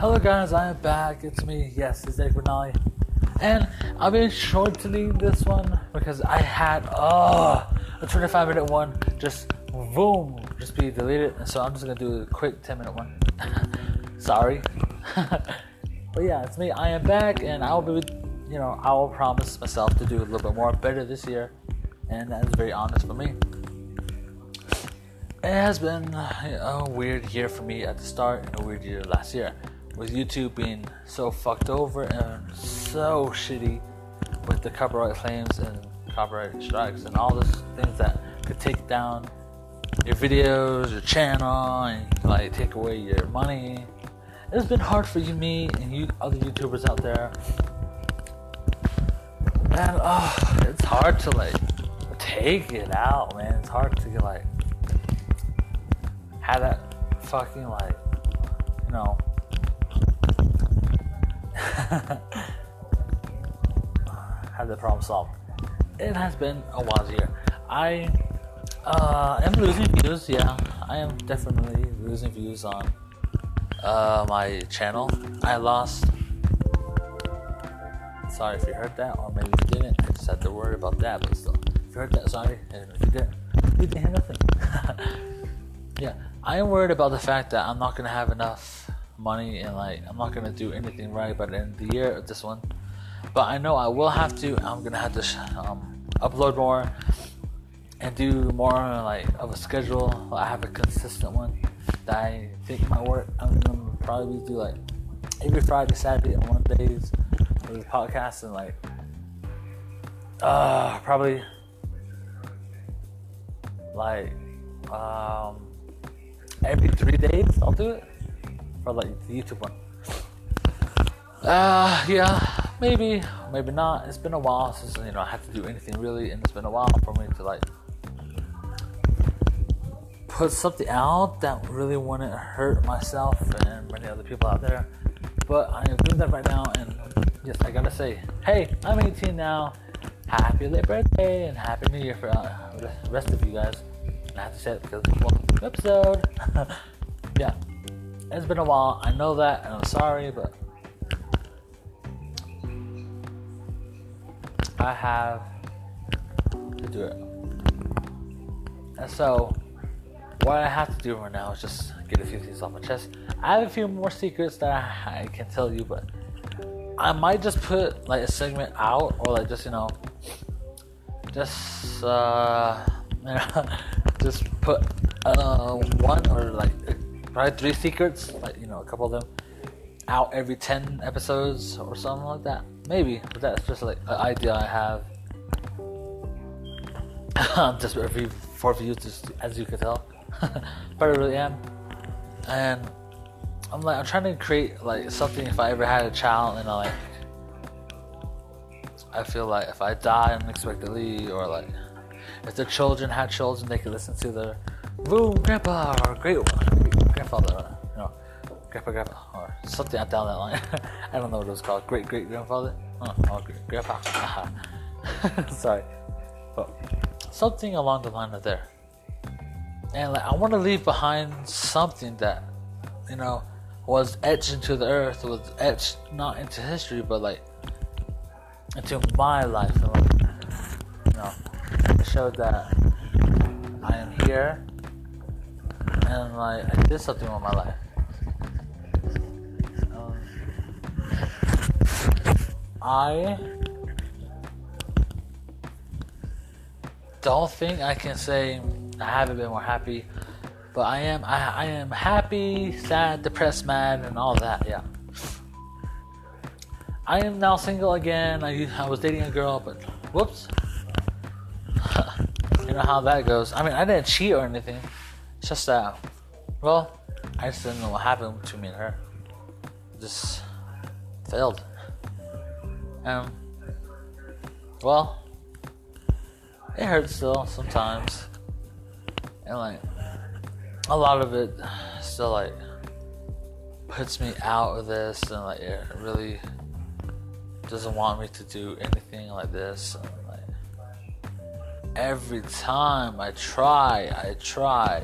Hello guys, I am back. It's me. Yes, it's Dave Bernali. And I've been shortening this one because I had oh a 25 minute one just boom just be deleted. And so I'm just gonna do a quick 10 minute one. Sorry. but yeah, it's me. I am back and I'll be you know, I will promise myself to do a little bit more better this year. And that is very honest for me. It has been a weird year for me at the start and a weird year last year with YouTube being so fucked over and so shitty with the copyright claims and copyright strikes and all those things that could take down your videos, your channel, and like take away your money. It's been hard for you, me, and you other YouTubers out there. And oh, it's hard to like take it out, man. It's hard to like have that fucking like you know had the problem solved. It has been a wild year. I uh, am losing views. Yeah, I am definitely losing views on uh, my channel. I lost. Sorry if you heard that, or maybe you didn't. I just had to worry about that, but still, if you heard that, sorry. And if you didn't, you didn't hear nothing. yeah, I am worried about the fact that I'm not gonna have enough money and like I'm not gonna do anything right by the end of the year of this one. But I know I will have to. I'm gonna have to um, upload more and do more like of a schedule. I have a consistent one that I think might work. I'm gonna probably do like every Friday, Saturday, and one for the podcast and like uh probably like um every three days I'll do it for like the YouTube one. Uh, yeah, maybe, maybe not. It's been a while since you know I had to do anything really, and it's been a while for me to like put something out that really wouldn't hurt myself and many other people out there. But I am doing that right now, and yes, I gotta say, hey, I'm 18 now. Happy late birthday and happy New Year for uh, the rest of you guys. I have to say it because well, episode. yeah. It's been a while. I know that, and I'm sorry, but I have to do it. And so, what I have to do right now is just get a few things off my chest. I have a few more secrets that I, I can tell you, but I might just put like a segment out, or like just you know, just uh, you know, just put uh, one or like probably three secrets, like you know, a couple of them out every ten episodes or something like that. Maybe, but that's just like an idea I have. just every four views, just, as you can tell, but I really am, and I'm like I'm trying to create like something. If I ever had a child, and I like, I feel like if I die unexpectedly, or like if the children had children, they could listen to their boom grandpa or great grandfather, you know, grandpa, grandpa, or something down that line. I don't know what it was called. Great great grandfather? Oh, oh great, grandpa. Sorry. But something along the line of there. And like, I want to leave behind something that, you know, was etched into the earth, was etched not into history, but like into my life. Like, you know, showed that I am here and like I did something with my life. Um, I don't think I can say I haven't been more happy, but I am. I, I am happy, sad, depressed, mad, and all that. Yeah. I am now single again. I, I was dating a girl, but whoops. you know how that goes. I mean, I didn't cheat or anything. It's just that, well, I just didn't know what happened between me and her. Just failed. Um, well, it hurts still sometimes, and like a lot of it still like puts me out of this, and like it really doesn't want me to do anything like this. And, like, every time I try, I try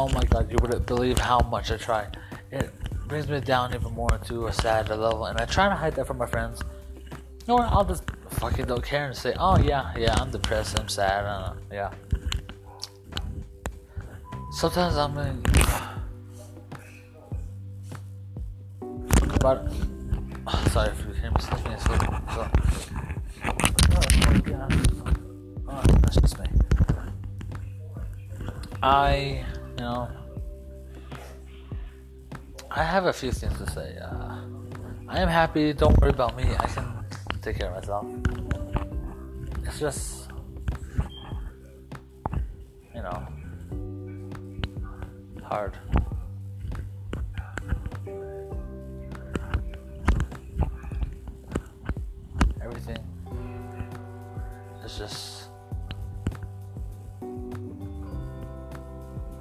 Oh my god, you wouldn't believe how much I try. It brings me down even more to a sadder level, and I try to hide that from my friends. You know what? I'll just fucking don't care and say, "Oh yeah, yeah, I'm depressed, I'm sad, uh, yeah." Sometimes I'm in, but sorry if you hear me and. So, oh, yeah. oh, that's just me. I, you know, I have a few things to say. Uh, I am happy. Don't worry about me. I can take care of myself. It's just, you know, hard. Everything is just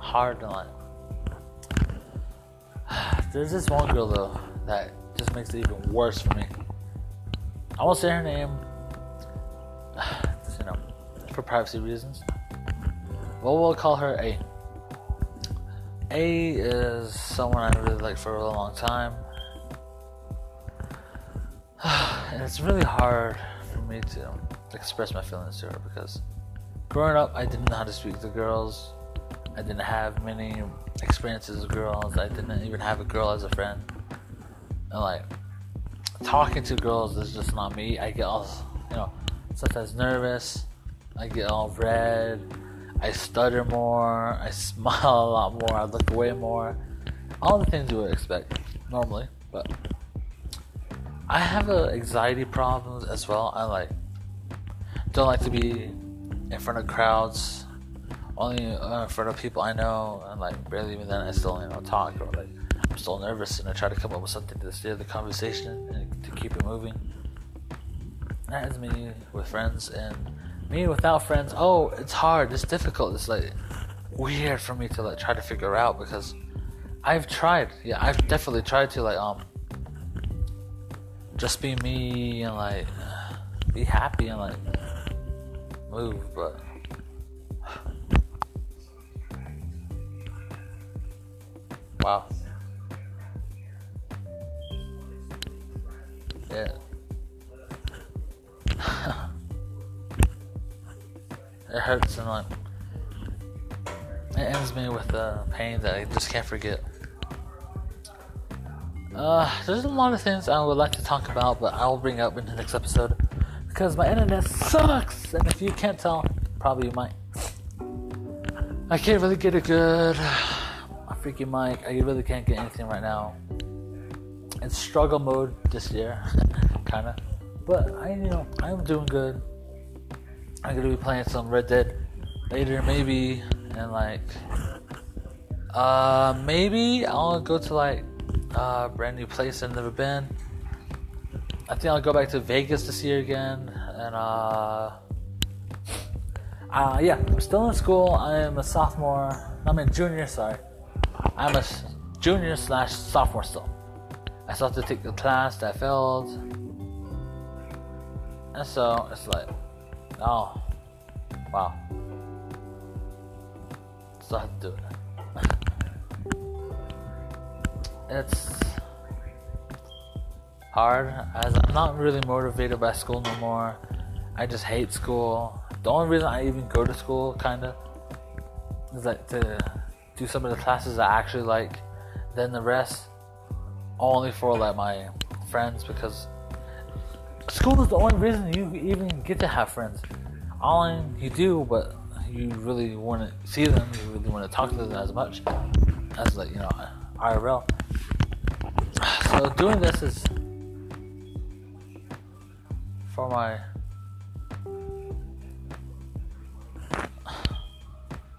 hard life. There's this one girl though that just makes it even worse for me. I won't say her name, you know, for privacy reasons. Well, we'll call her A. A is someone I really liked for a long time. and it's really hard for me to express my feelings to her because growing up, I didn't know how to speak to girls. I didn't have many experiences with girls. I didn't even have a girl as a friend. And like talking to girls is just not me. I get all you know, sometimes nervous. I get all red. I stutter more. I smile a lot more. I look away more. All the things you would expect normally, but I have anxiety problems as well. I like don't like to be in front of crowds only uh, in front of people I know, and like barely even then I still you know talk or like I'm still nervous and I try to come up with something to steer the conversation and to keep it moving. That is me with friends and me without friends. Oh, it's hard. It's difficult. It's like weird for me to like try to figure out because I've tried. Yeah, I've definitely tried to like um just be me and like be happy and like move, but Wow. Yeah. it hurts and like it ends me with a pain that I just can't forget. Uh, there's a lot of things I would like to talk about, but I'll bring up in the next episode because my internet sucks, and if you can't tell, probably you might. I can't really get a good freaking mic. I really can't get anything right now. It's struggle mode this year, kind of. But I, you know, I'm doing good. I'm gonna be playing some Red Dead later, maybe, and like, uh, maybe I'll go to like a brand new place I've never been. I think I'll go back to Vegas this year again, and uh, uh, yeah, I'm still in school. I am a sophomore. I'm a junior. Sorry. I'm a junior slash sophomore still. I still have to take the class that I failed. And so it's like, oh, wow. Still have to do it. it's hard as I'm not really motivated by school no more. I just hate school. The only reason I even go to school, kinda, is like to do some of the classes I actually like then the rest, only for like my friends because school is the only reason you even get to have friends. All you do, but you really want to see them, you really want to talk to them as much as like you know IRL. So doing this is for my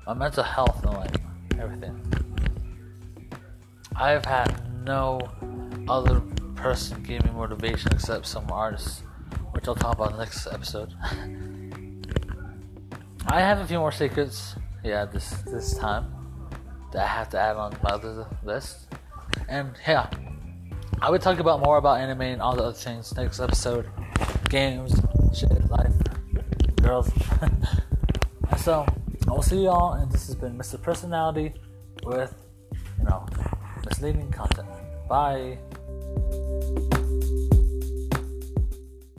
my mental health and like I've had no other person give me motivation except some artists, which I'll talk about in the next episode. I have a few more secrets, yeah, this this time that I have to add on my other list. And yeah, I would talk about more about anime and all the other things next episode. Games, shit, life, girls. so I will see y'all, and this has been Mr. Personality with, you know, misleading content. Bye.